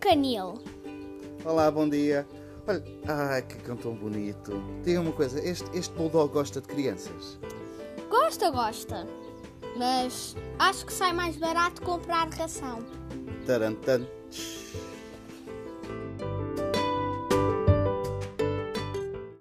canil. Olá, bom dia. Olha, ai, que cão tão bonito. Diga uma coisa, este, este bulldog gosta de crianças? Gosta, gosta. Mas acho que sai mais barato comprar ração. Tarantan.